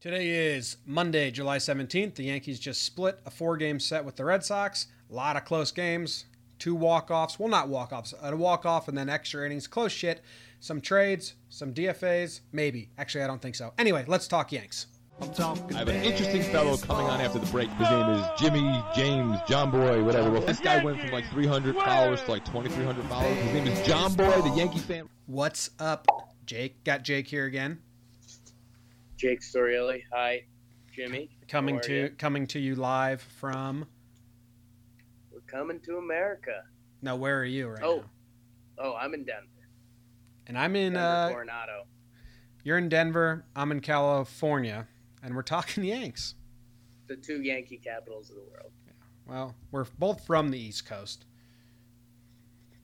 Today is Monday, July 17th. The Yankees just split a four game set with the Red Sox. A lot of close games, two walk offs. Well, not walk offs, a walk off and then extra innings. Close shit. Some trades, some DFAs, maybe. Actually, I don't think so. Anyway, let's talk Yanks. I have an interesting fellow coming on after the break. His name is Jimmy James John Boy, whatever. Well, this guy went from like 300 followers to like 2,300 followers. His name is John Boy, the Yankee fan. What's up, Jake? Got Jake here again. Jake Storielli. Hi, Jimmy. Coming to you? coming to you live from. We're coming to America. Now, where are you right Oh. now? Oh, I'm in Denver. And I'm in. Denver, Uh, Coronado. you're in Denver. I'm in California, and we're talking Yanks. The two Yankee capitals of the world. Yeah. Well, we're both from the East Coast.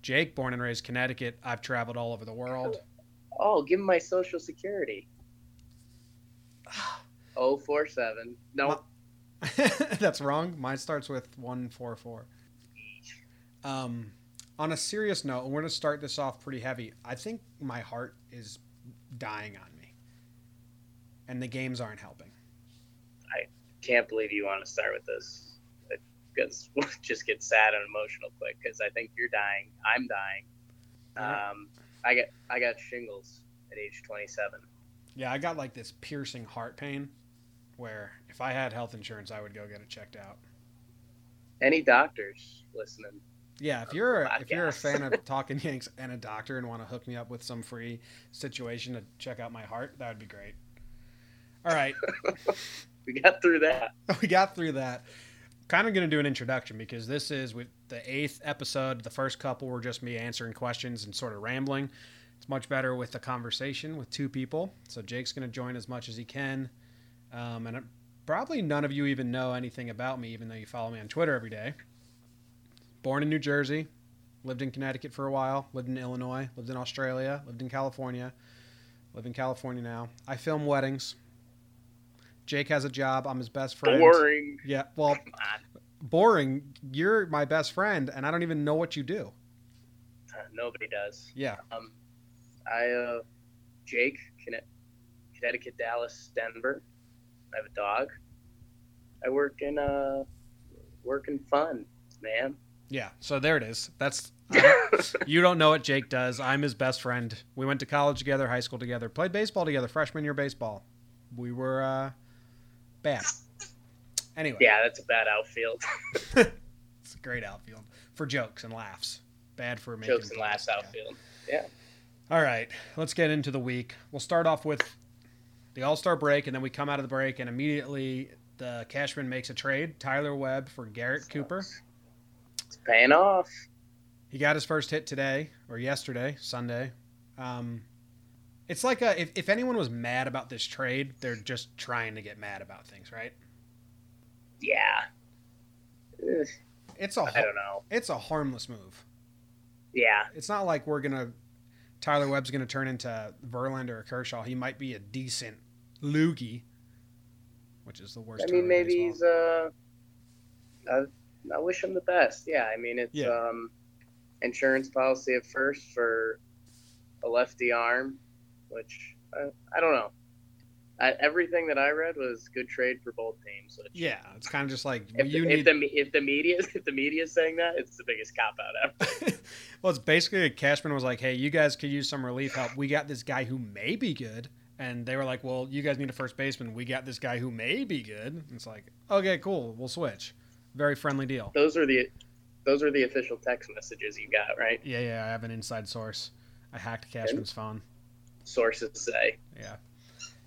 Jake, born and raised Connecticut. I've traveled all over the world. Oh, give him my social security. 047. No, That's wrong. Mine starts with 144. Um, on a serious note, we're going to start this off pretty heavy. I think my heart is dying on me, and the games aren't helping. I can't believe you want to start with this. Because we'll just get sad and emotional quick. Because I think you're dying. I'm dying. Um, I got I got shingles at age 27. Yeah, I got like this piercing heart pain where if I had health insurance, I would go get it checked out. Any doctors listening? Yeah, if you're a, if you're a fan of Talking Yanks and a doctor and want to hook me up with some free situation to check out my heart, that would be great. All right, We got through that. we got through that. Kind of going to do an introduction because this is with the eighth episode. The first couple were just me answering questions and sort of rambling. It's much better with a conversation with two people. So Jake's going to join as much as he can. Um, and probably none of you even know anything about me, even though you follow me on Twitter every day. Born in New Jersey, lived in Connecticut for a while, lived in Illinois, lived in Australia, lived in California, live in California now. I film weddings. Jake has a job. I'm his best friend. Boring. Yeah, well, boring. You're my best friend, and I don't even know what you do. Uh, nobody does. Yeah. Um, I, uh, Jake, Connecticut, Dallas, Denver. I have a dog. I work in, uh, work in fun, man. Yeah. So there it is. That's uh, you don't know what Jake does. I'm his best friend. We went to college together, high school together, played baseball together, freshman year baseball. We were uh, bad. Anyway, yeah, that's a bad outfield. it's a great outfield for jokes and laughs. Bad for making Jokes and laughs outfield. yeah. outfield. All right, let's get into the week. We'll start off with the All Star break, and then we come out of the break, and immediately the Cashman makes a trade: Tyler Webb for Garrett Cooper. It's paying off. He got his first hit today or yesterday, Sunday. Um, it's like a, if, if anyone was mad about this trade, they're just trying to get mad about things, right? Yeah. It's a I don't know. it's a harmless move. Yeah. It's not like we're gonna Tyler Webb's gonna turn into Verlander or Kershaw. He might be a decent loogie, which is the worst. I mean, maybe he's, uh, I, I wish him the best. Yeah. I mean, it's, Yeah. um, insurance policy at first for a lefty arm, which I, I don't know. I, everything that I read was good trade for both teams. Which, Yeah, it's kind of just like If, you the, need. if the if the media if the media's saying that, it's the biggest cop out ever. well, it's basically Cashman was like, "Hey, you guys could use some relief help. We got this guy who may be good." And they were like, "Well, you guys need a first baseman. We got this guy who may be good." And it's like, "Okay, cool. We'll switch." Very friendly deal. Those are the those are the official text messages you got, right? Yeah, yeah. I have an inside source. I hacked Cashman's phone. Sources say Yeah.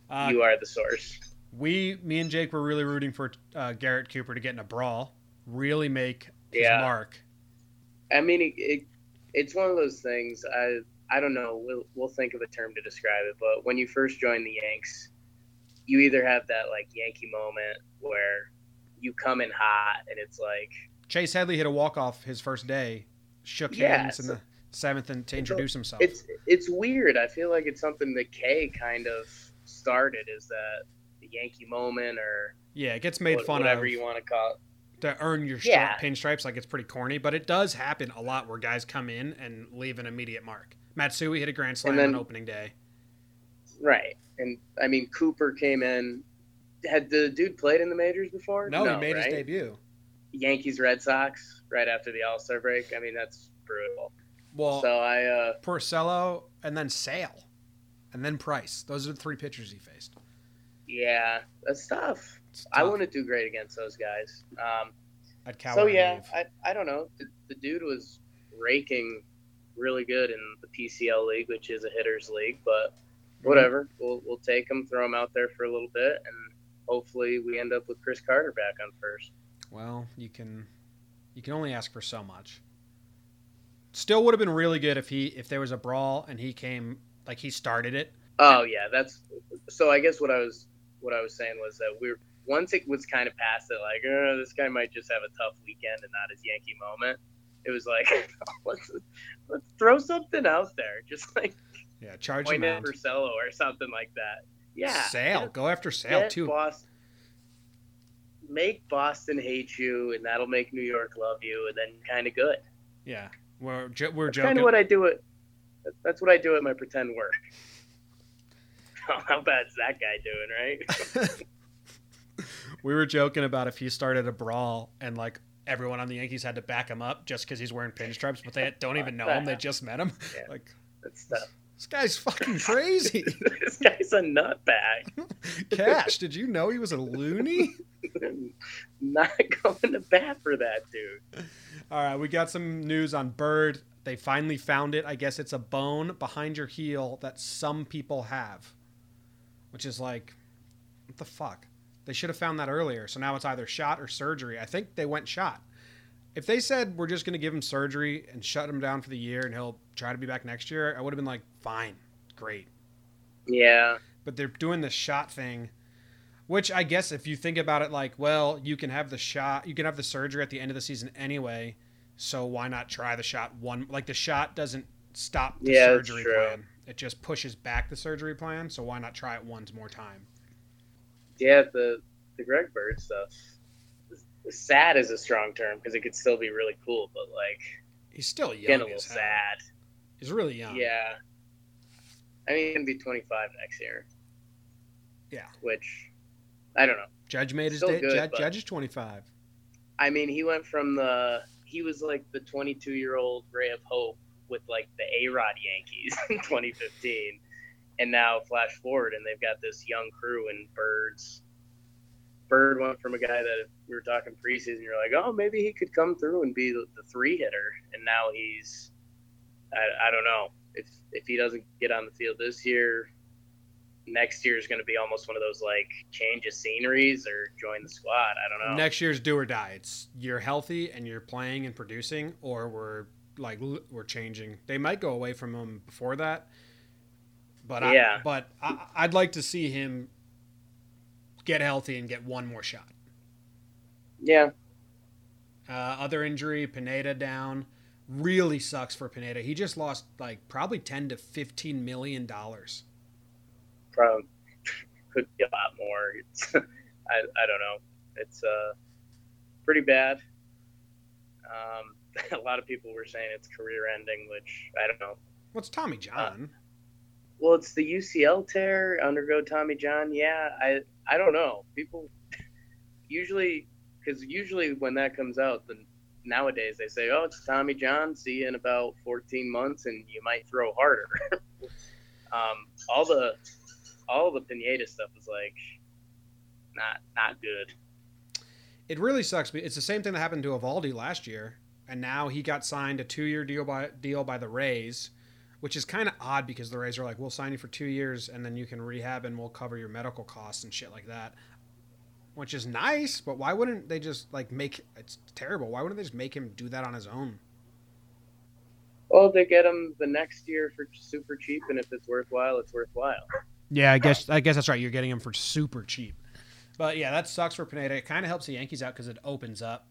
Uh, you are the source. we, me and Jake were really rooting for uh, Garrett Cooper to get in a brawl, really make his Yeah. mark. I mean, it, it it's one of those things. I I don't know. We'll we'll think of a term to describe it. But when you first join the Yanks, you either have that like Yankee moment where you come in hot and it's like Chase Headley hit a walk off his first day, shook Yeah, hands in the seventh and to introduce himself. it's it's weird. I feel like it's something that Kay kind of started. Is that the Yankee moment or yeah, it gets made what- fun whatever of. Whatever you want to call it? to earn your Yeah. stri- pinstripes like it's pretty corny, but it does happen a lot where guys come in and leave an immediate mark. Matsui hit a grand slam then- on opening day. Right. And I mean, Cooper came in had the dude played in the majors before? No, he made right? his debut. Yankees Red Sox right after the All Star break. I mean, that's brutal. Well, so I uh, Porcello and then Sale, and then Price. Those are the three pitchers he faced. yeah, that's tough. It's I wouldn't do great against those guys. Um, so yeah. I, I don't know. The, the dude was raking really good in the PCL league, which is a hitters league, but Mm-hmm. whatever. We'll we'll take him, throw him out there for a little bit, and hopefully we end up with Chris Carter back on first. Well, you can you can only ask for so much. Still would have been really good if he if there was a brawl and he came like he started it. Oh yeah, that's so. I guess what I was what I was saying was that we're once it was kind of past it, like oh, this guy might just have a tough weekend and not his Yankee moment. It was like let's let's throw something out there, just like Yeah, charge him point out. Porcello or something like that. Yeah, Sale, get- go after Sale too. Boston, make Boston hate you, and that'll make New York love you, and then kind of good. Yeah, we're we're That's joking. kind of what I do at. That's what I do at my pretend work. How bad's that guy doing, right? we were joking about if he started a brawl and like everyone on the Yankees had to back him up just because he's wearing pinstripes, but they don't even know him. They just met him. Yeah. Like That's tough. This guy's fucking crazy. this guy's a nutbag. Cash, did you know he was a loony? Not going to bat for that dude. All right, we got some news on Bird. They finally found it. I guess it's a bone behind your heel that some people have, which is like, what the fuck? They should have found that earlier. So now it's either shot or surgery. I think they went shot. If they said we're just going to give him surgery and shut him down for the year and he'll try to be back next year, I would have been like, fine, great. Yeah. But they're doing the shot thing, which I guess if you think about it, like, well, you can have the shot, you can have the surgery at the end of the season anyway. So why not try the shot one? Like the shot doesn't stop the Yeah, surgery plan; it just pushes back the surgery plan. So why not try it once more time? Yeah, the the Greg Bird stuff. Sad is a strong term because it could still be really cool, but like He's still young. getting a little hell. sad. He's really young. Yeah. I mean, he's gonna be 25 next year. Yeah. Which I don't know. Judge made his day. good, Judge, Judge is twenty five. I mean, he went from the he was like the 22 year old ray of hope with like the A Rod Yankees in 2015, and now flash forward and they've got this young crew and Birds. Bird went from a guy that we were talking preseason. You're like, oh, maybe he could come through and be the, the three hitter, and now he's, I, I don't know if if he doesn't get on the field this year, next year is going to be almost one of those like change of sceneries or join the squad. I don't know. Next year's do or die. It's you're healthy and you're playing and producing, or we're like we're changing. They might go away from him before that, but Yeah. I, but I, I'd like to see him get healthy and get one more shot. Yeah, Uh, other injury, Pineda down. Really sucks for Pineda. He just lost like probably ten to fifteen million dollars. probably could be a lot more. It's, I I don't know. It's uh pretty bad. Um, a lot of people were saying it's career ending, which I don't know. What's Tommy John? Well, it's the UCL tear, undergo Tommy John. Yeah, I I don't know. People usually because usually when that comes out, then nowadays they say, "Oh, it's Tommy John. See you in about 14 months, and you might throw harder." um, all the all the Pineda stuff is like not not good. it really sucks. It's the same thing that happened to Eovaldi last year, and now he got signed a two-year deal by deal by the Rays, which is kind of odd because the Rays are like, "We'll sign you for two years, and then you can rehab, and we'll cover your medical costs and shit like that." Which is nice, but why wouldn't they just like make? It's terrible. Why wouldn't they just make him do that on his own? Well, they get him the next year for super cheap, and if it's worthwhile, it's worthwhile. Yeah, I guess I guess that's right. You're getting him for super cheap. But yeah, that sucks for Pineda. It kind of helps the Yankees out because it opens up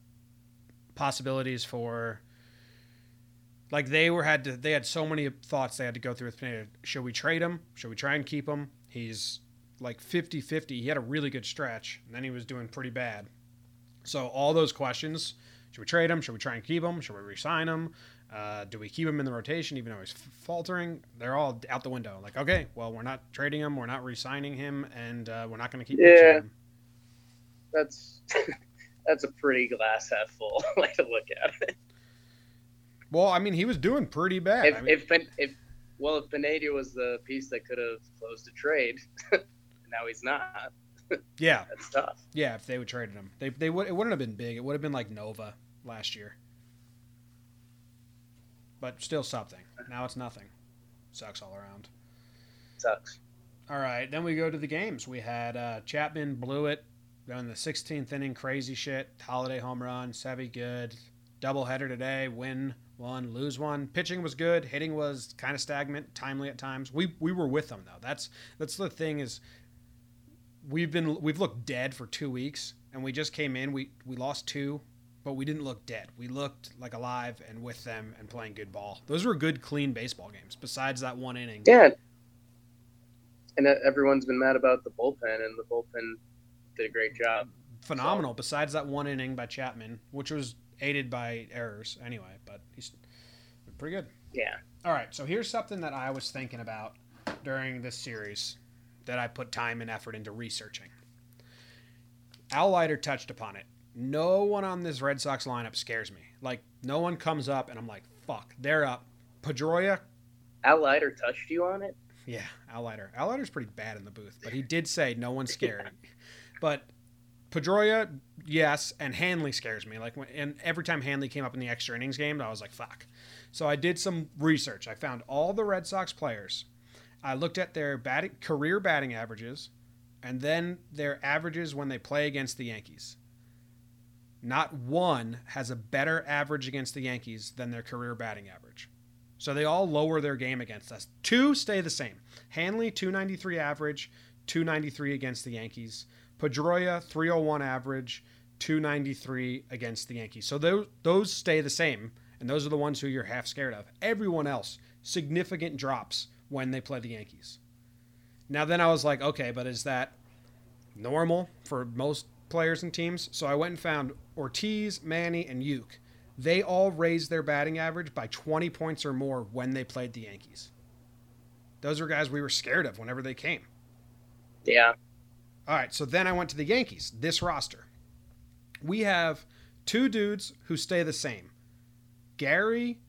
possibilities for like they were had to they had so many thoughts they had to go through with Pineda. Should we trade him? Should we try and keep him? He's like 50-50. He had a really good stretch, and then he was doing pretty bad. So all those questions: Should we trade him? Should we try and keep him? Should we re-sign him? Uh, do we keep him in the rotation even though he's f- faltering? They're all out the window. Like, okay, well, we're not trading him, we're not re-signing him, and uh, we're not going to keep Yeah. him. that's that's a pretty glass half full way to look at it. Well, I mean, he was doing pretty bad. If I mean, if if well, if Pineda was the piece that could have closed the trade, now he's not. yeah, That's tough. yeah. If they would traded him, they they would. It wouldn't have been big. It would have been like Nova last year. But still something. Now it's nothing. Sucks all around. Sucks. All right, then we go to the games. We had uh, Chapman blew it in the 16th inning, crazy shit. Holliday home run, Sevy good. Doubleheader today, win one, lose one. Pitching was good. Hitting was kind of stagnant, timely at times. We we were with them though. That's that's the thing is we've been we've looked dead for two weeks, and we just came in. We we lost two, but we didn't look dead. We looked like alive and with them and playing good ball. Those were good, clean baseball games. Besides that one inning. Yeah. And everyone's been mad about the bullpen, and the bullpen did a great job. phenomenal. Besides that one inning by Chapman, which was aided by errors anyway, but he's pretty good. Yeah. All right, so here's something that I was thinking about during this series that I put time and effort into researching. Al Leiter touched upon it. No one on this Red Sox lineup scares me. Like no one comes up and I'm like, fuck, they're up. Pedroia, Al Leiter touched you on it. yeah, Al Leiter. Al Leiter's pretty bad in the booth, but he did say no one's scared. but Pedroia, yes, and Hanley scares me. Like when, and every time Hanley came up in the extra innings game, I was like, fuck. So I did some research. I found all the Red Sox players. I looked at their batting, career batting averages, and then their averages when they play against the Yankees. Not one has a better average against the Yankees than their career batting average. So they all lower their game against us. Two stay the same. Hanley 293 average, 293 against the Yankees. Pedroia 301 average, 293 against the Yankees. So those those stay the same, and those are the ones who you're half scared of. Everyone else significant drops when they play the Yankees. Now then I was like, okay, but is that normal for most players and teams? So I went and found Ortiz, Manny, and Youk. They all raised their batting average by 20 points or more when they played the Yankees. Those are guys we were scared of whenever they came. Yeah. All right, so then I went to the Yankees, this roster. We have two dudes who stay the same. Gary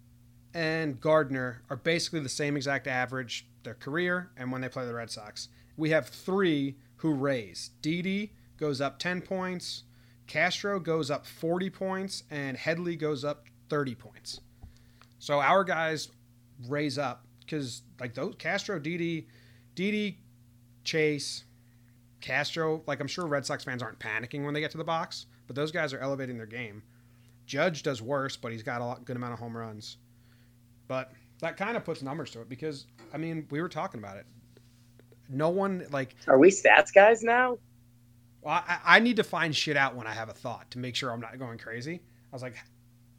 and Gardner are basically the same exact average their career and when they play the Red Sox. We have three who raise. Didi goes up 10 points, Castro goes up 40 points, and Headley goes up 30 points. So our guys raise up because like those Castro, Didi, Didi, Chase, Castro, like I'm sure Red Sox fans aren't panicking when they get to the box, but those guys are elevating their game. Judge does worse, but he's got a lot, good amount of home runs. But that kind of puts numbers to it because I mean we were talking about it. No one like Are we stats guys now? I, I need to find shit out when I have a thought to make sure I'm not going crazy. I was like,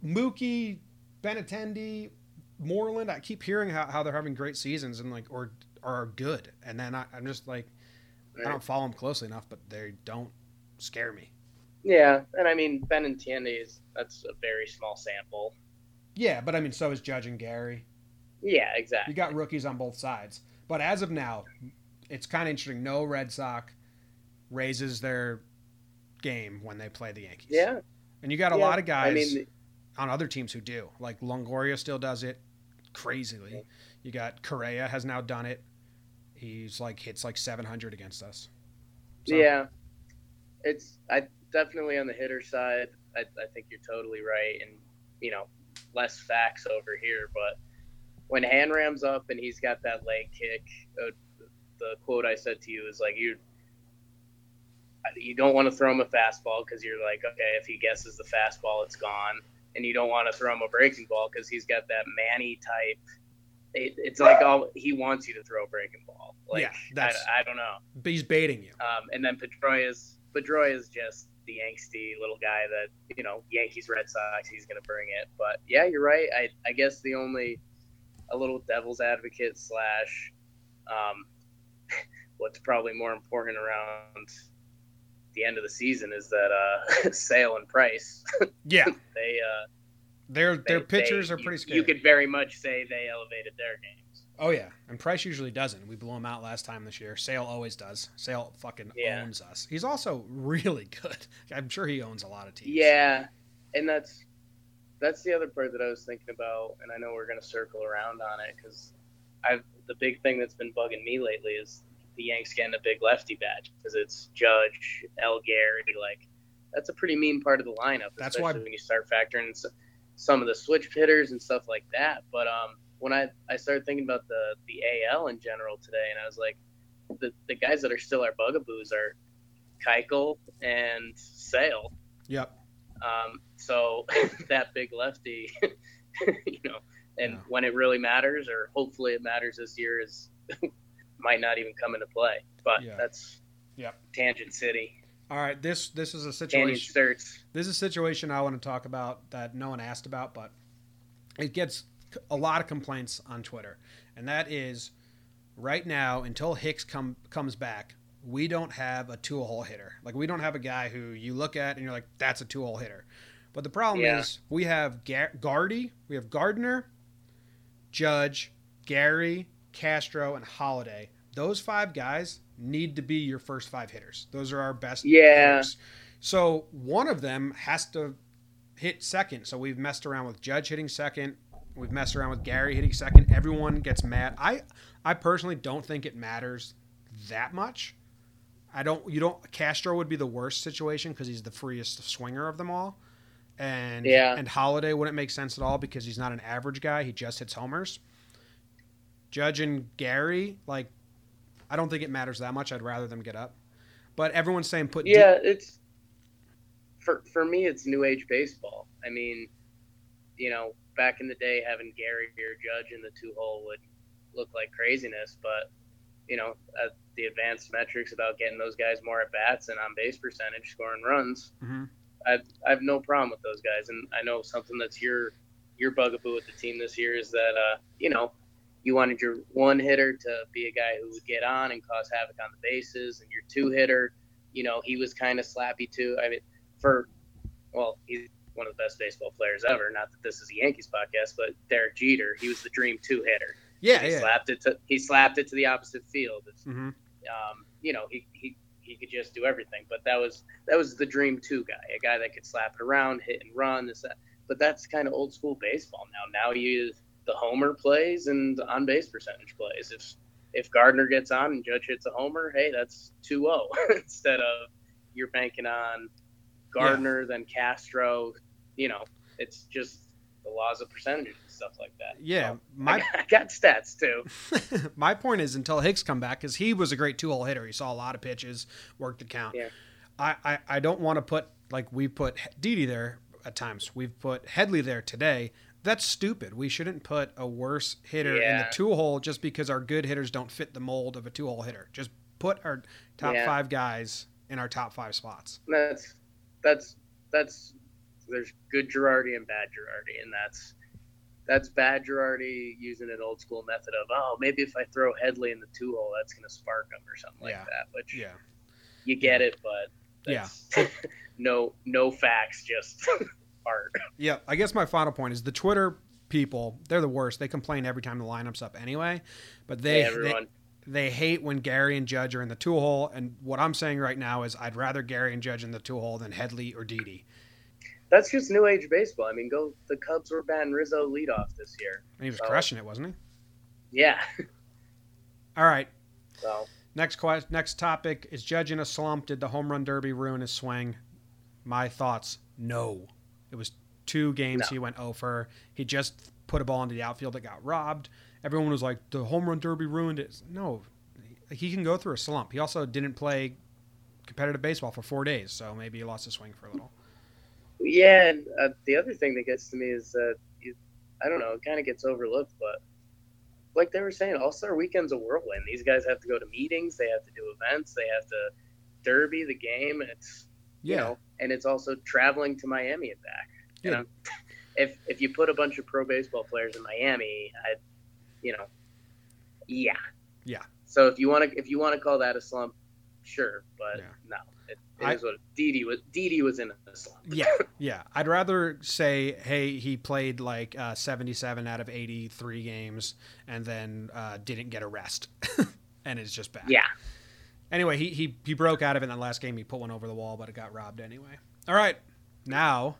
Mookie, Benintendi, Moreland. I keep hearing how, how they're having great seasons and like or are good, and then I, I'm just like, I don't follow them closely enough, but they don't scare me. Yeah, and I mean Benintendi is that's a very small sample. Yeah, but I mean, so is Judge and Gary. Yeah, exactly. You got rookies on both sides, but as of now, it's kind of interesting. No Red Sox raises their game when they play the Yankees. Yeah, and you got a yeah. lot of guys I mean, on other teams who do. Like Longoria still does it crazily. You got Correa has now done it. He's like hits like 700 against us. So, yeah, it's I definitely on the hitter side. I, I think you're totally right, and you know, less facts over here. But when Hanram's up and he's got that leg kick, uh, the quote I said to you is like you. You don't want to throw him a fastball because you're like, okay, if he guesses the fastball, it's gone. And you don't want to throw him a breaking ball because he's got that Manny type. It, it's like all he wants you to throw a breaking ball. Like Yeah, that's- I, I don't know. But he's baiting you. Um, and then Pedroia's Pedroia's just the angsty little guy that you know Yankees Red Sox he's gonna bring it. But yeah, you're right. I I guess the only a little devil's advocate slash um, what's probably more important around the end of the season is that uh, Sale and Price Yeah, they uh their their pitchers they- are pretty scary. You could very much say they elevated their games. Oh yeah, and Price usually doesn't. We blew him out last time this year. Sale always does. Sale fucking Yeah. owns us. He's also really good. I'm sure he owns a lot of teams. Yeah, and that's that's the other part that I was thinking about, and I know we're gonna circle around on it because I've the big thing that's been bugging me lately is the Yanks getting a big lefty badge because it's Judge, El Gary, like that's a pretty mean part of the lineup. That's why- when you start factoring some of the switch hitters and stuff like that. But um, when I I started thinking about the the AL in general today, and I was like, the the guys that are still our bugaboos are Keuchel and Sale. Yep. Um, so that big lefty, you know, and Yeah. when it really matters, or hopefully it matters this year, is might not even come into play. But Yeah. that's Yep. Tangent City, All right. This this is a situation. This is a situation I want to talk about that no one asked about, but it gets a lot of complaints on Twitter, and that is right now until Hicks come comes back, we don't have a two hole hitter. Like we don't have a guy who you look at and you're like, that's a two hole hitter. But the problem Yeah. is we have Gar- Gardy, we have Gardner, Judge, Gary, Castro, and Holliday. Those five guys need to be your first five hitters. Those are our best Yeah. hitters. So one of them has to hit second. So we've messed around with Judge hitting second. We've messed around with Gary hitting second. Everyone gets mad. I I personally don't think it matters that much. I don't. You don't. Castro would be the worst situation because he's the freest swinger of them all. And Yeah. and Holliday wouldn't make sense at all because he's not an average guy. He just hits homers. Judge and Gary, like, I don't think it matters that much. I'd rather them get up. But everyone's saying put Yeah, it's for for me. It's new age baseball. I mean, you know, back in the day, having Gary or Judge in the two hole would look like craziness, but you know, uh, the advanced metrics about getting those guys more at bats and on base percentage, scoring runs. Mhm. I've I have no problem with those guys, and I know something that's your your bugaboo with the team this year is that uh, you know you wanted your one hitter to be a guy who would get on and cause havoc on the bases, and your two hitter, you know, he was kind of slappy too. I mean, for well, he's one of the best baseball players ever. Not that this is a Yankees podcast, but Derek Jeter, he was the dream two hitter. Yeah, he yeah. slapped it to he slapped it to the opposite field. It's, hmm um, you know, he, he he could just do everything. But that was that was the dream two guy, a guy that could slap it around, hit and run. This that. But that's kind of old school baseball now. Now you the homer plays and on base percentage plays. If if Gardner gets on and Judge hits a homer, hey, that's 2-0 instead of you're banking on Gardner then Castro. You know, it's just the laws of percentages and stuff like that. Yeah, So, my I, got, I got stats too. my point is until Hicks come back because he was a great two hole hitter. He saw a lot of pitches, worked the count. Yeah. I, I, I don't want to put like we put Didi there at times. We've put Headley there today. That's stupid. We shouldn't put a worse hitter in the two hole just because our good hitters don't fit the mold of a two hole hitter. Just put our top Yeah. five guys in our top five spots. That's that's that's there's good Girardi and bad Girardi, and that's that's bad Girardi using an old school method of oh maybe if I throw Headley in the two hole that's gonna spark him or something like that. Which Yeah. you get it, but Yeah. no no facts, just art. Yeah, I guess my final point is the Twitter people, they're the worst. They complain every time the lineup's up anyway. But they. Hey, they, they hate when Gary and Judge are in the two hole. And what I'm saying right now is I'd rather Gary and Judge in the two hole than Headley or Didi. That's just new age baseball. I mean, go the Cubs were batting Rizzo leadoff this year. And he was So- crushing it, wasn't he? Yeah. All right. So Next quest, next topic is Judge in a slump. Did the home run derby ruin his swing? My thoughts: No. It was two games No. he went over. He just put a ball into the outfield that got robbed. Everyone was like, "The home run derby ruined it." No, he can go through a slump. He also didn't play competitive baseball for four days, so maybe he lost his swing for a little. Yeah, and uh, the other thing that gets to me is that you, I don't know, it kind of gets overlooked, but like they were saying, All Star Weekend's a whirlwind. These guys have to go to meetings, they have to do events, they have to derby the game. It's you Yeah, know, and it's also traveling to Miami and back. You Yeah. know, if if you put a bunch of pro baseball players in Miami, I, you know, yeah, Yeah. So if you want to if you want to call that a slump, sure, but Yeah. no, It, it I- is what Didi was. Didi was in a slump. Yeah, yeah. I'd rather say, hey, he played like uh, 77 out of 83 games and then uh, didn't get a rest and is just back. Yeah. Anyway, he, he he broke out of it in that last game. He put one over the wall, but it got robbed anyway. All right, now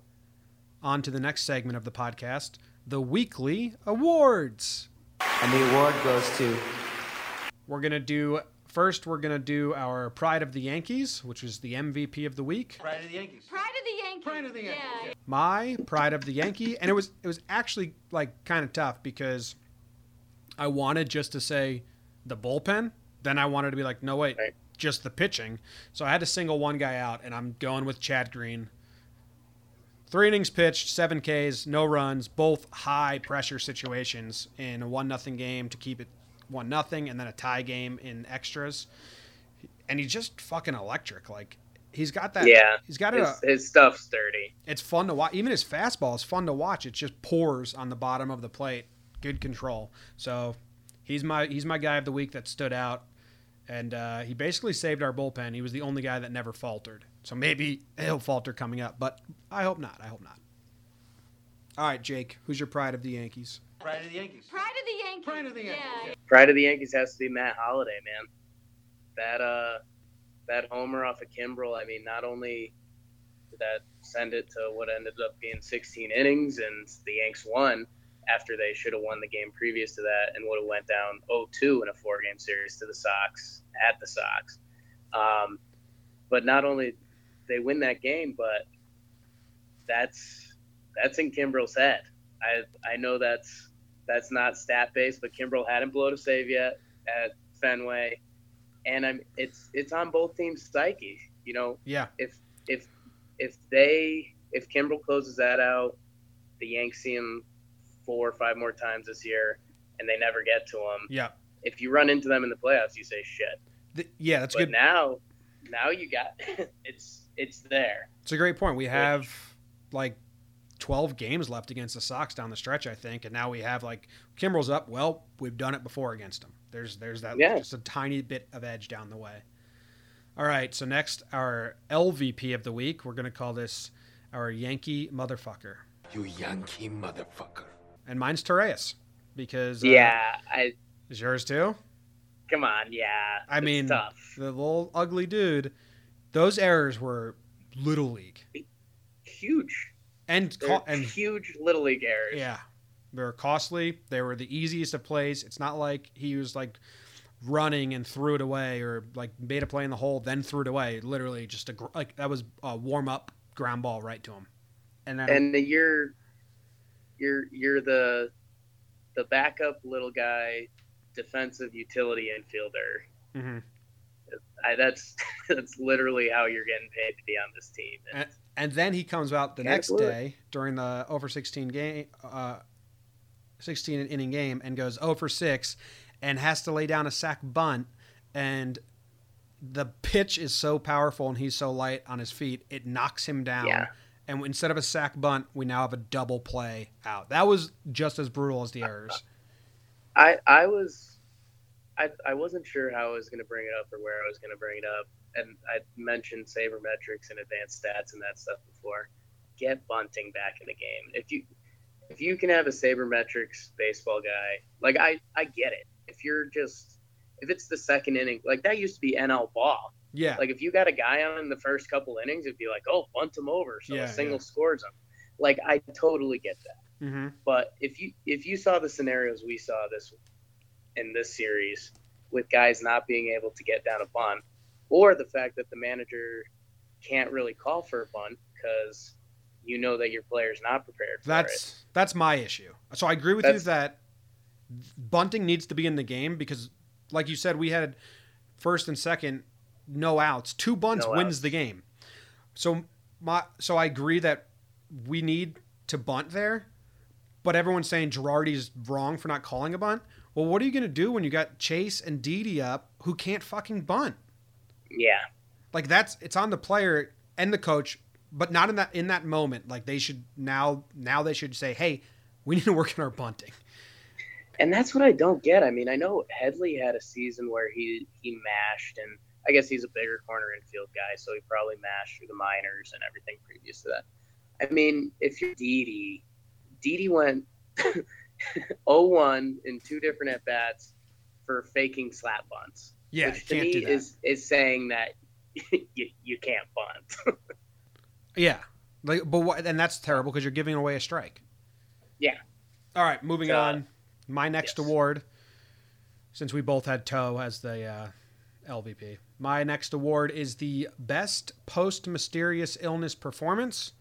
on to the next segment of the podcast, the weekly awards. And the award goes to We're gonna do first. We're gonna do our Pride of the Yankees, which is the MVP of the week. Pride of the Yankees. Pride of the Yankees. Pride of the Yankees. Yeah. my pride of the Yankee, and it was it was actually like kind of tough because I wanted just to say the bullpen, then I wanted to be like, no wait, Right. just the pitching. So I had to single one guy out, and I'm going with Chad Green. Three innings pitched, seven Ks, no runs, both high pressure situations in a one nothing game to keep it one nothing, and then a tie game in extras. And he's just fucking electric. Like he's got that. Yeah. he's got His, a his stuff's dirty. it's fun to watch. Even his fastball is fun to watch. It just pours on the bottom of the plate. Good control. So he's my he's my guy of the week that stood out, and uh, he basically saved our bullpen. He was the only guy that never faltered. So maybe he'll falter coming up, but I hope not. I hope not. All right, Jake, who's your pride of the Yankees? Pride of the Yankees. Pride of the Yankees. Pride of the Yankees. Yeah. Pride of the Yankees has to be Matt Holliday, man. That uh, that homer off of Kimbrel. I mean, not only did that send it to what ended up being 16 innings, and the Yanks won after they should have won the game previous to that, and would have went down 0-2 in a four-game series to the Sox at the Sox. Um, but not only they win that game, but that's that's in Kimbrel's head. I I know that's that's not stat based, but Kimbrel hadn't blown a save yet at Fenway, and I'm it's it's on both teams' psyche. You know, Yeah, if if if they if Kimbrel closes that out, the Yanks see him four or five more times this year, and they never get to them. yeah, If you run into them in the playoffs, you say shit. Th- yeah. That's but good. now, now you got it's it's there. It's a great point. We have like 12 games left against the Sox down the stretch, I think, and now we have like Kimbrel's up. Well, we've done it before against them. There's there's that Yeah. just a tiny bit of edge down the way. All right, so next our LVP of the week. We're gonna call this our Yankee motherfucker, You Yankee motherfucker. And mine's Torreyes because uh, Yeah, I is yours too. come on. Yeah, I it's mean, tough. the little ugly dude. Those errors were little league Huge. and co- and huge little league errors. Yeah. They were costly. They were the easiest of plays. It's not like he was like running and threw it away or like made a play in the hole, then threw it away. Literally just a, gr- like that was a warm up ground ball right to him. And then, and you're you're you're the the backup little guy defensive utility infielder Mhm. I, that's that's literally how you're getting paid to be on this team and, and then he comes out the next day during the over 16 game, uh, 16 inning game and goes 0 for 6 and has to lay down a sack bunt. And the pitch is so powerful and he's so light on his feet, it knocks him down. Yeah. And instead of a sack bunt, we now have a double play out. That was just as brutal as the errors. I I was I I wasn't sure how I was going to bring it up or where I was going to bring it up, and I mentioned sabermetrics and advanced stats and that stuff before. Get bunting back in the game. If you if you can have a sabermetrics baseball guy, like I I get it. If you're just if it's the second inning, like that used to be NL ball. Yeah. Like if you got a guy on in the first couple innings, it'd be like, oh, bunt him over, so Yeah, a single yeah. scores him. Like I totally get that. hmm But if you if you saw the scenarios we saw this in this series with guys not being able to get down a bunt, or the fact that the manager can't really call for a bunt because you know that your player's not prepared for it. That's that's my issue. So I agree with you that bunting needs to be in the game because, like you said, we had first and second no outs. Two bunts No wins outs. the game. So my so I agree that we need to bunt there, but everyone's saying Girardi's wrong for not calling a bunt. Well, what are you going to do when you got Chase and Didi up who can't fucking bunt? Yeah, Like that's it's on the player and the coach, but not in that in that moment. Like they should now now they should say, "Hey, we need to work on our bunting." and that's what I don't get. I mean, I know Headley had a season where he he mashed and I guess he's a bigger corner infield guy, so he probably mashed through the minors and everything previous to that. I mean, if you're Didi, Didi went 0-1 in two different at bats for faking slap bunts. Yeah, which to can't me do that. is is saying that you, you can't bunt. Yeah, like, but what, and that's terrible because you're giving away a strike. Yeah. All right, moving So, on. My next yes. award, since we both had Toe as the uh, LVP, my next award is the best post mysterious illness performance,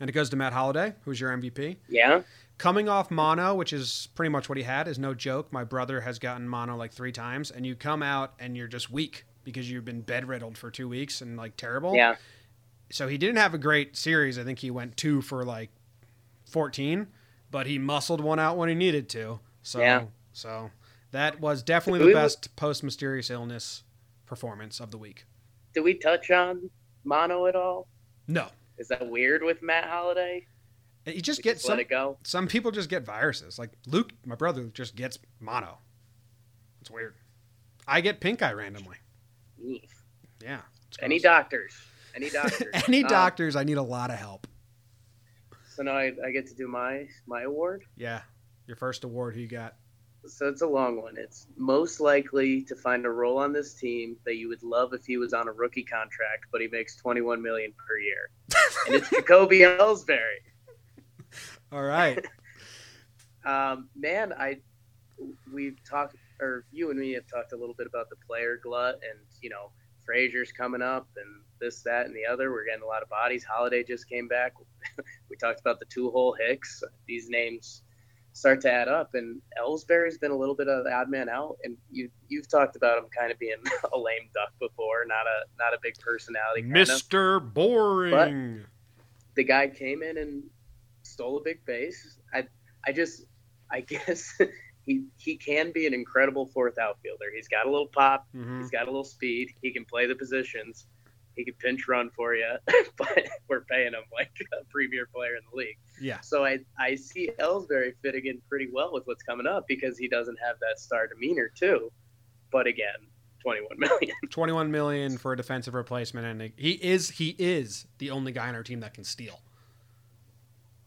and it goes to Matt Holliday, who's your MVP. yeah, Coming off mono, which is pretty much what he had, is no joke. My brother has gotten mono like three times, and you come out and you're just weak because you've been bedriddled for two weeks and like terrible yeah, so he didn't have a great series. I think he went two for like 14, but he muscled one out when he needed to. So, Yeah. so that was definitely the best post mysterious illness performance of the week. Did we touch on mono at all? No, Is that weird with Matt Holliday? you just We get just some. let it go. Some people just get viruses. Like Luke, my brother, just gets mono. It's weird. I get pink eye randomly. Eef. Yeah. Any doctors? Any doctors? Any Um, doctors? I need a lot of help. So now I, I get to do my my award. Yeah. Your first award, who you got? So it's a long one. It's most likely to find a role on this team that you would love if he was on a rookie contract, but he makes 21 million per year. and it's Jacoby Ellsbury. All right. Um, man, I we've talked, or you and me have talked a little bit about the player glut, and you know, Frazier's coming up, and this, that, and the other. We're getting a lot of bodies. Holliday just came back. we talked about the two hole Hicks. These names start to add up, and Ellsbury's been a little bit of the odd man out. And you you've talked about him kind of being a lame duck before, not a not a big personality. Of. Mr. Boring. the guy came in and stole a big base. I I just I guess he he can be an incredible fourth outfielder. He's got a little pop. Mhm. He's got a little speed. He can play the positions. He can pinch run for you, but we're paying him like a premier player in the league. Yeah. So I, I see Ellsbury fitting in pretty well with what's coming up because he doesn't have that star demeanor too. But again, 21 million. 21 million for a defensive replacement and he is he is the only guy on our team that can steal.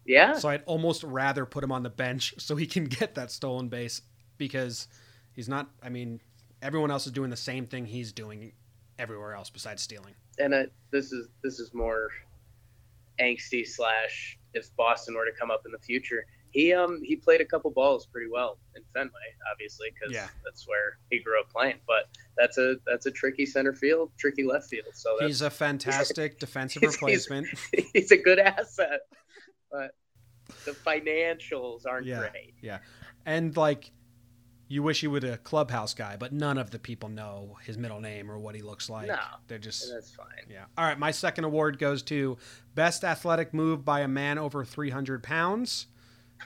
yeah. So I'd almost rather put him on the bench so he can get that stolen base because he's not I mean everyone else is doing the same thing he's doing everywhere else besides stealing. and uh, this is this is more angsty slash if Boston were to come up in the future. He um he played a couple balls pretty well in Fenway, obviously, because Yeah. that's where he grew up playing. But that's a that's a tricky center field, tricky left field. So that's, He's a fantastic defensive He's- he's- replacement. he's a good asset, but the financials aren't Yeah. great. Yeah, and like you wish he would a clubhouse guy, but none of the people know his middle name or what he looks like. No. They're just that's fine. Yeah. All right. My second award goes to Best Athletic Move by a Man Over 300 Pounds.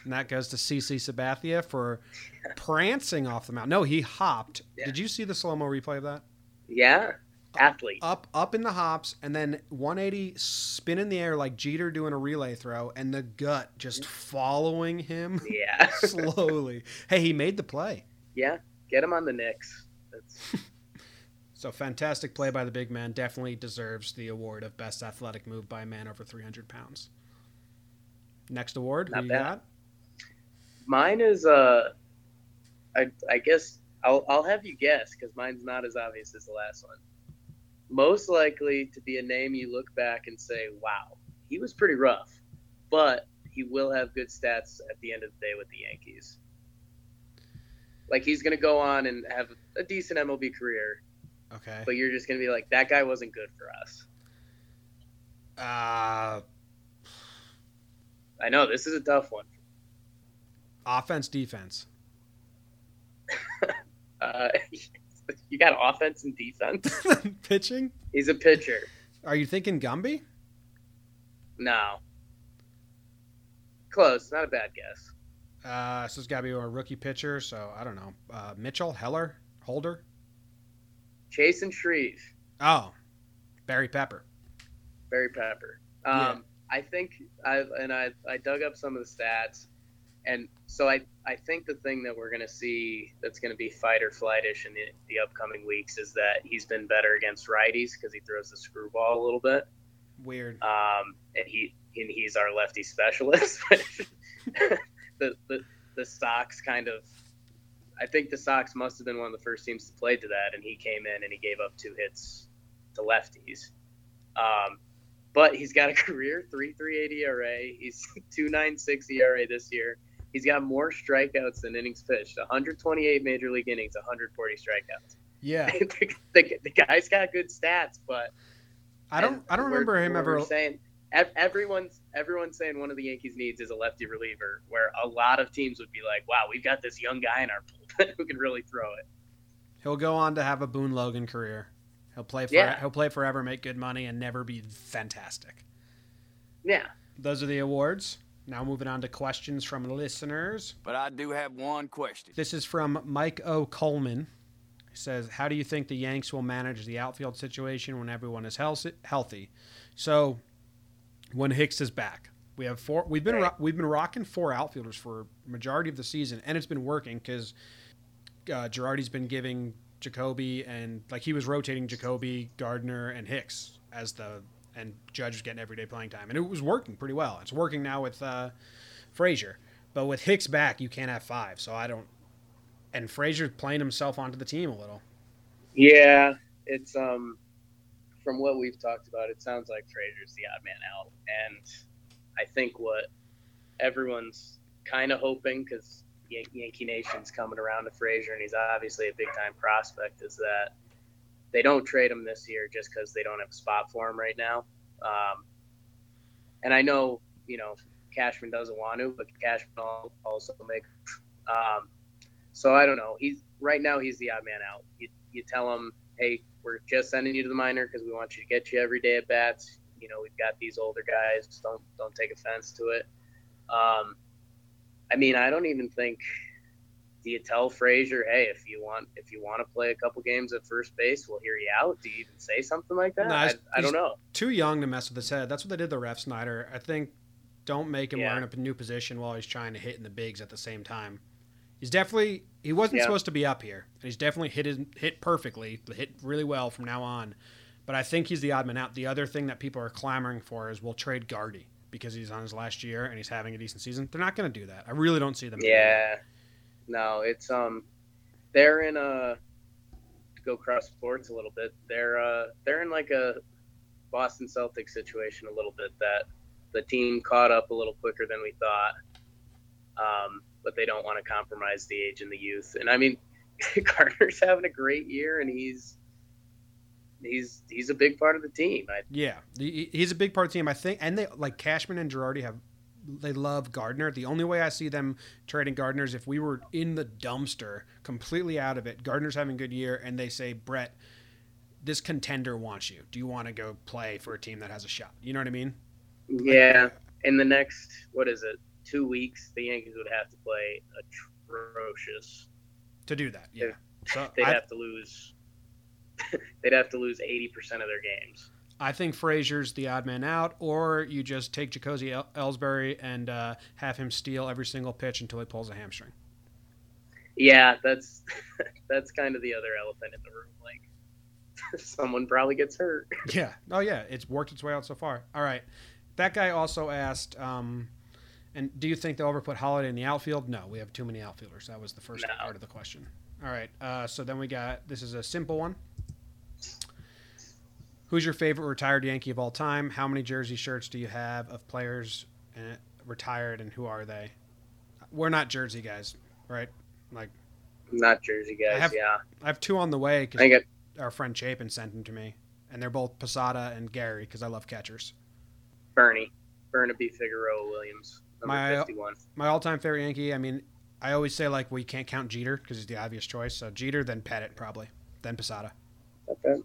And that goes to CC Sabathia for prancing off the mountain. No, he hopped. Yeah. Did you see the slow mo replay of that? Yeah, athlete. Up, up in the hops, and then 180 spin in the air like Jeter doing a relay throw, and the gut just mm-hmm. following him Yeah, slowly. hey, he made the play. Yeah. Get him on the Knicks. That's So fantastic play by the big man. Definitely deserves the award of best athletic move by a man over 300 pounds. Next award, Not who you bad. got? Mine is uh, I I guess I'll I'll have you guess because mine's not as obvious as the last one. Most likely to be a name you look back and say, "Wow, he was pretty rough," but he will have good stats at the end of the day with the Yankees. Like he's gonna go on and have a decent MLB career, Okay. but you're just gonna be like, "That guy wasn't good for us." Uh, I know this is a tough one. offense, defense. Uh, you got offense and defense. Pitching? He's a pitcher. Are you thinking Gumby? No. Close. Not a bad guess. Uh, so it's got to be a rookie pitcher. So I don't know. Uh, Mitchell, Heller, Holder. Chasen Shreve. Oh, Barry Pepper. Barry Pepper. Um, Yeah. I think I and I I dug up some of the stats. and so I I think the thing that we're gonna see that's gonna be fight or flightish in the, the upcoming weeks is that he's been better against righties because he throws the screwball a little bit. Weird. Um, and he and he's our lefty specialist. the, the the Sox kind of I think the Sox must have been one of the first teams to play to that, and he came in and he gave up two hits to lefties. Um, but he's got a career 3.38 ERA. He's 2.96 ERA this year. He's got more strikeouts than innings pitched. 128 major league innings, 140 strikeouts. Yeah. the, the, the, guy's got good stats, but I don't. I don't remember him ever saying. Everyone's everyone's saying one of the Yankees needs is a lefty reliever, where a lot of teams would be like, "Wow, we've got this young guy in our bullpen who can really throw it." He'll go on to have a Boone Logan career. He'll play for Yeah. he'll play forever, make good money, and never be fantastic. Yeah, Those are the awards. Now moving on to questions from listeners. But I do have one question. This is from Mike O. Coleman. He says, "How do you think the Yanks will manage the outfield situation when everyone is healthy?" Healthy. So, when Hicks is back, we have four. We've been Right. we've been rocking four outfielders for majority of the season, and it's been working because uh, Girardi's been giving Jacoby and like he was rotating Jacoby, Gardner, and Hicks as the and Judge was getting everyday playing time, and it was working pretty well. It's working now with uh, Frazier, but with Hicks back, you can't have five. So I don't. And Frazier's playing himself onto the team a little. yeah. It's um, from what we've talked about, it sounds like Frazier's the odd man out, and I think what everyone's kind of hoping because Yankee Nation's coming around to Frazier, and he's obviously a big time prospect, is that they don't trade him this year just because they don't have a spot for him right now. Um, and I know, you know, Cashman doesn't want to, but Cashman al- also make. Um, so I don't know. He's right now he's the odd man out. You, you tell him, hey, we're just sending you to the minor because we want you to get you every day at bats. You know, we've got these older guys. Don't don't take offense to it. Um, I mean, I don't even think. Do you tell Frazier, hey, if you want if you want to play a couple games at first base, we'll hear you out? Do you even say something like that? No, I, I don't know. Too young to mess with his head. That's what they did to Refsnyder. I think don't make him Yeah. learn a new position while he's trying to hit in the bigs at the same time. He's definitely he wasn't Yeah. supposed to be up here, and he's definitely hit his, hit perfectly, hit really well from now on. But I think he's the odd man out. The other thing that people are clamoring for is we'll trade Gardy because he's on his last year and he's having a decent season. They're not going to do that. I really don't see them. Yeah. No, it's um they're in a to go cross sports a little bit. They're uh they're in like a Boston Celtics situation a little bit that the team caught up a little quicker than we thought. Um, but they don't want to compromise the age and the youth. And I mean Gardner's having a great year and he's he's he's a big part of the team. I, Yeah, he's a big part of the team. I think, and they like Cashman and Girardi have they love Gardner. The only way I see them trading Gardner is if we were in the dumpster, completely out of it. Gardner's having a good year, and they say, Brett, this contender wants you. Do you want to go play for a team that has a shot? You know what I mean? yeah. In the next what is it, two weeks, the Yankees would have to play atrocious To do that, yeah. So they'd I, have to lose. they'd have to lose eighty percent of their games. I think Frazier's the odd man out, or you just take Jacoby El- Ellsbury and uh, have him steal every single pitch until he pulls a hamstring. Yeah, that's that's kind of the other elephant in the room. Like, someone probably gets hurt. Yeah. Oh, yeah. It's worked its way out so far. All right. That guy also asked, um, and do you think they'll ever put Holliday in the outfield? No, we have too many outfielders. That was the first No. part of the question. All right. Uh, so then we got this is a simple one. Who's your favorite retired Yankee of all time? How many jersey shirts do you have of players uh, retired, and who are they? We're not jersey guys, right? Like Not Jersey guys. I have- yeah, I have two on the way because our friend Chapin sent them to me, and they're both Posada and Gary because I love catchers. Bernie, Bernabé, Figueroa, Williams, My- my all-time favorite Yankee. I mean, I always say like we can't count Jeter because he's the obvious choice. So Jeter, then Pettitte probably, then Posada. Bad.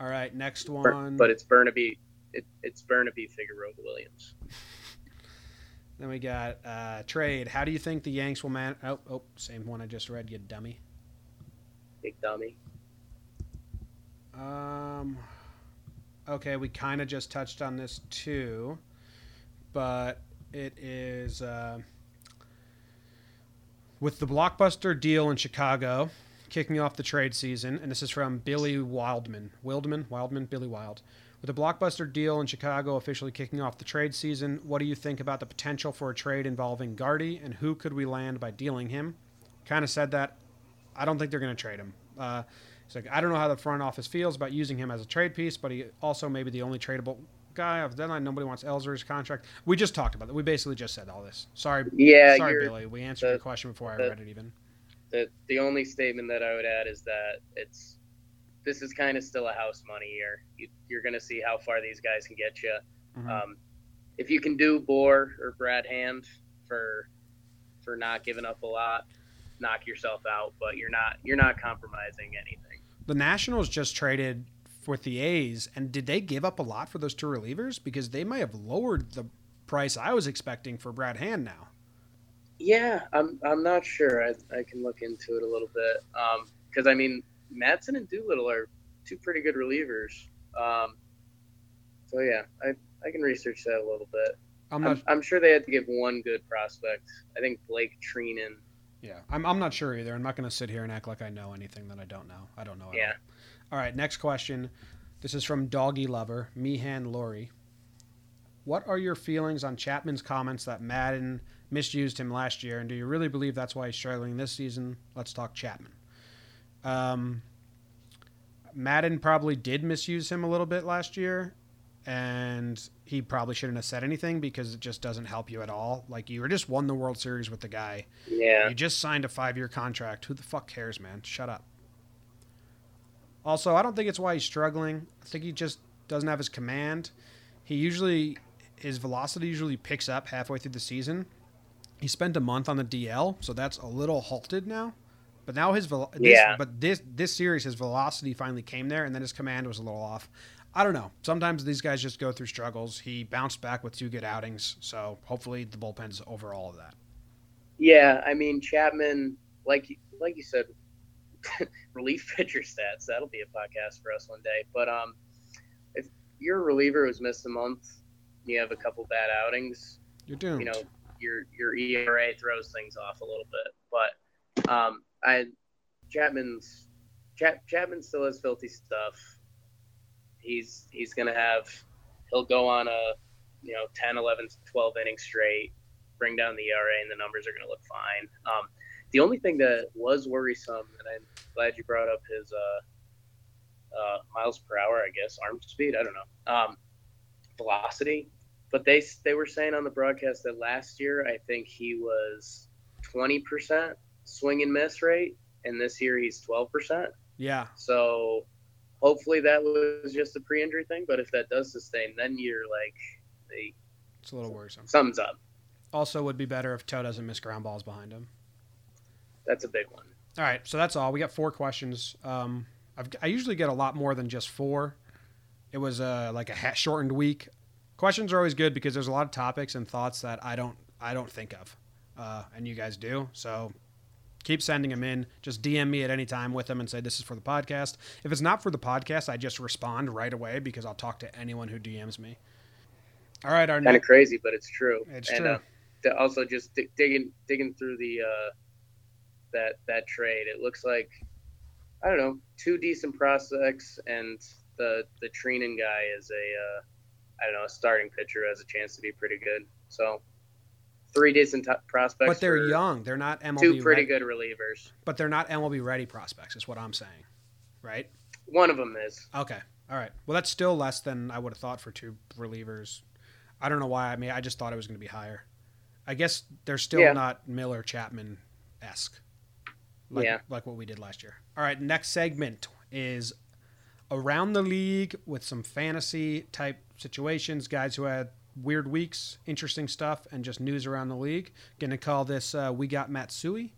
All right, next one. But it's Bernabé. It, it's Bernabé, Figueroa, Williams. then we got uh, trade. How do you think the Yanks will man? Oh, oh, same one I just read. You dummy. Big dummy. Um. Okay, we kind of just touched on this too, but it is. Uh, With the blockbuster deal in Chicago kicking off the trade season, and this is from Billy Wildman. Wildman? Wildman? Billy Wild. With the blockbuster deal in Chicago officially kicking off the trade season, what do you think about the potential for a trade involving Gardy, and who could we land by dealing him? Kind of said that. I don't think they're going to trade him. Uh, he's like, I don't know how the front office feels about using him as a trade piece, but he also may be the only tradable guy off the deadline. Nobody wants Elzer's contract. We just talked about that. We basically just said all this. Sorry, Yeah, sorry, Billy. We answered the- your question before I read it even. The the only statement that I would add is that it's this is kind of still a house money year. You, you're going to see how far these guys can get you. Mhm. Um, if you can do Bohr or Brad Hand for for not giving up a lot, knock yourself out. But you're not you're not compromising anything. the Nationals just traded with the A's, and did they give up a lot for those two relievers? Because they may have lowered the price I was expecting for Brad Hand now. Yeah, I'm I'm not sure. I, I can look into it a little bit. Because I mean, Madsen and Doolittle are two pretty good relievers. Um, so yeah, I I can research that a little bit. I'm I'm. I'm sure they had to give one good prospect. I think Blake Treinen. Yeah, I'm. I'm not sure either. I'm not going to sit here and act like I know anything that I don't know. I don't know. At Yeah. All. All right. Next question. This is from Doggy Lover Meehan Laurie. What are your feelings on Chapman's comments that Maddon misused him last year, and do you really believe that's why he's struggling this season? Let's talk Chapman. Um, Maddon probably did misuse him a little bit last year, and he probably shouldn't have said anything because it just doesn't help you at all. Like you were just won the World Series with the guy. Yeah, You just signed a five year contract. Who the fuck cares, man? Shut up. Also, I don't think it's why he's struggling. I think he just doesn't have his command. He usually his velocity usually picks up halfway through the season. He spent a month on the DL, so that's a little halted now. But now his velo- this, Yeah. but this this series his velocity finally came there and then his command was a little off. I don't know. Sometimes these guys just go through struggles. He bounced back with two good outings, so hopefully the bullpen's over all of that. yeah. I mean Chapman, like like you said, relief pitcher stats. That'll be a podcast for us one day. But um, if you're a reliever who's missed a month, you have a couple bad outings. You're doomed. you know your your ERA throws things off a little bit. But um, I Chapman's Chap, Chapman still has filthy stuff. He's he's gonna have he'll go on a you know 10, 11, 12 innings straight, bring down the ERA, and the numbers are gonna look fine. Um, the only thing that was worrisome, and I'm glad you brought up his uh, uh, miles per hour, I guess arm speed. I don't know. Um, velocity but they they were saying on the broadcast that last year I think he was 20% swing and miss rate, and this year he's 12%. yeah, So hopefully that was just a pre-injury thing. But if that does sustain, then you're like, the it's a little worrisome. thumbs up. Also, would be better if Toe doesn't miss ground balls behind him. That's a big one. All right, so that's all. We got four questions. Um, I've, I usually get a lot more than just four. It was uh, like a ha- shortened week. Questions are always good because there's a lot of topics and thoughts that I don't I don't think of, uh, and you guys do. So keep sending them in. Just DM me at any time with them and say this is for the podcast. If it's not for the podcast, I just respond right away because I'll talk to anyone who DMs me. All right, our Kind of crazy, but it's true. It's and, true. Uh, also just dig digging digging through the uh, that that trade, it looks like I don't know two decent prospects, and the the Treinen guy is a uh, I don't know a starting pitcher has a chance to be pretty good. So three decent prospects, But they're young. They're not MLB. Two pretty ready, good relievers. But they're not MLB ready prospects. Is what I'm saying, right? One of them is. Okay. All right. Well, that's still less than I would have thought for two relievers. I don't know why. I mean, I just thought it was going to be higher. I guess they're still Yeah. not Miller Chapman esque. Like, Yeah. like what we did last year. All right. Next segment is around the league with some fantasy type situations, guys who had weird weeks, interesting stuff, and just news around the league. Going to call this uh, We Got Matsui.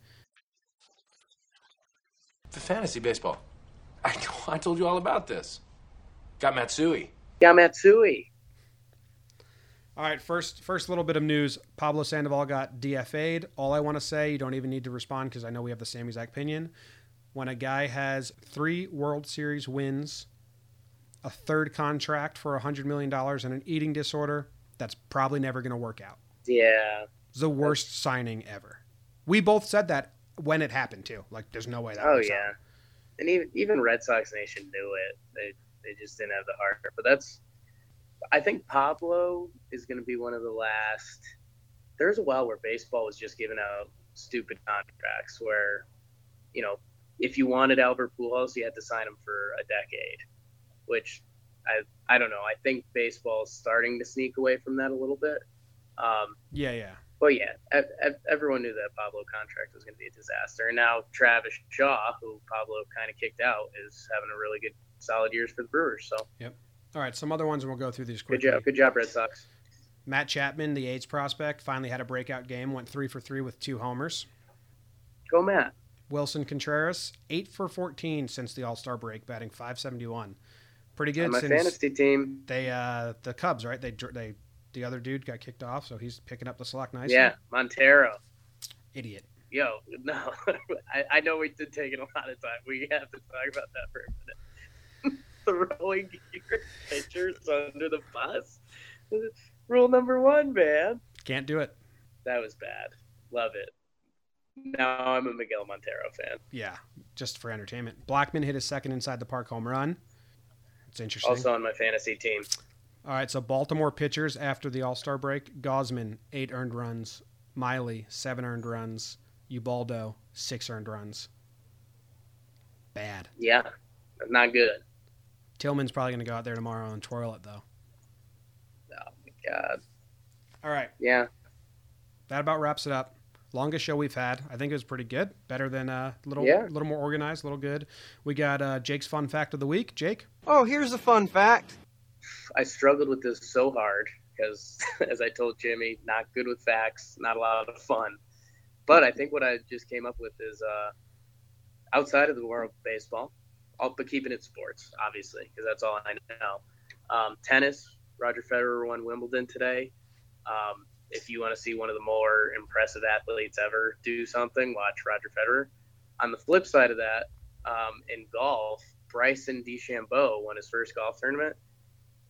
For fantasy baseball. I, I told you all about this. Got Matsui. Got Matsui. All right, first first little bit of news. Pablo Sandoval got DFA'd. All I want to say, you don't even need to respond because I know we have the same exact opinion. When a guy has three World Series wins, a third contract for $100 million, and an eating disorder, that's probably never going to work out. Yeah. It's the worst signing ever. We both said that when it happened too. Like, there's no way that. Oh yeah, out. and even even Red Sox Nation knew it. They they just didn't have the heart. But that's, I think Pablo is going to be one of the last. There's a while where baseball was just giving out stupid contracts where, you know, if you wanted Albert Pujols, you had to sign him for a decade, which I I don't know. I think baseball is starting to sneak away from that a little bit. Um, Yeah, yeah. well, yeah, ev- ev- everyone knew that Pablo contract was going to be a disaster, and now Travis Shaw, who Pablo kind of kicked out, is having a really good, solid years for the Brewers. So All right, some other ones, and we'll go through these quick. good job, good job, Red Sox. Matt Chapman, the A's prospect, finally had a breakout game. Went three for three with two homers. Go Matt. Willson Contreras, eight for 14 since the All Star break, batting 571. Pretty good my fantasy team, they uh the Cubs, right? They they the other dude got kicked off, so he's picking up the slack nicely. yeah, Montero. idiot. Yo, no, I, I know we did take it a lot of time. We have to talk about that for a minute. Throwing your pitchers under the bus. Rule number one, man. Can't do it. That was bad. Love it. Now I'm a Miguel Montero fan. Yeah, just for entertainment. Blackmon hit his second inside the park home run. It's interesting. Also on my fantasy team. All right, so Baltimore pitchers after the All Star break: Gausman, eight earned runs; Miley, seven earned runs; Ubaldo, six earned runs. Bad. Yeah, not good. Tillman's probably going to go out there tomorrow and twirl it, though. Oh my god. All right, Yeah, that about wraps it up. Longest show we've had. I think it was pretty good. Better than a uh, little, Yeah. little more organized, a little good. We got uh, Jake's fun fact of the week. Jake, Oh, here's a fun fact. I struggled with this so hard because, as I told Jimmy, not good with facts, not a lot of fun. But I think what I just came up with is uh, outside of the world of baseball, all, but keeping it sports, obviously, because that's all I know. Um, tennis, Roger Federer won Wimbledon today. Um, if you want to see one of the more impressive athletes ever do something, watch Roger Federer. On the flip side of that, um, in golf, Bryson DeChambeau won his first golf tournament.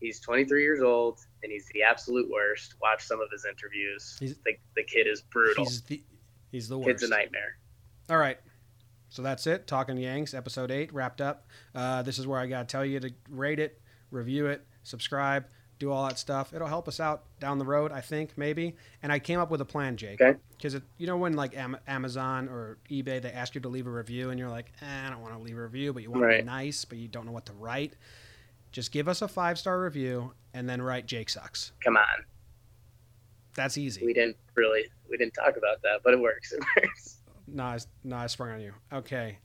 He's 23 years old and he's the absolute worst. Watch some of his interviews. He's- the, the kid is brutal. he's the he's the worst. Kid's a nightmare. All right. So that's it. Talking Yanks, episode eight, wrapped up. Uh, this is where I got to tell you to rate it, review it, subscribe, do all that stuff. It'll help us out down the road, I think, maybe. And I came up with a plan, Jake. Okay. Because, you know, when like Am- Amazon or eBay, they ask you to leave a review and you're like, eh, I don't want to leave a review, but you want to be nice, but you don't know what to write. Just give us a five star review and then write Jake sucks. Come on. That's easy. We didn't really we didn't talk about that, but it works. It works. No, I, no, I sprung on you. Okay.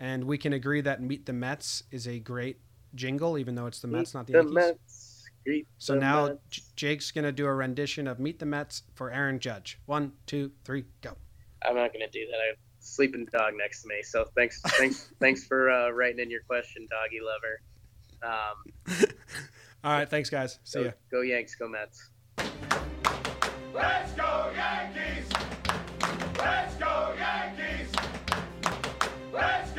And we can agree that Meet the Mets is a great jingle, even though it's the Mets, not the, Yankees. Mets. Greet So the now Mets. J- Jake's going to do a rendition of Meet the Mets for Aaron Judge. One, two, three, go. I'm not gonna do that. I have a sleeping dog next to me. So thanks thanks thanks for uh, writing in your question, doggy lover. Um, All right. Thanks, guys. See go, ya. go Yanks, go Mets. Let's go, Let's go Yankees! Let's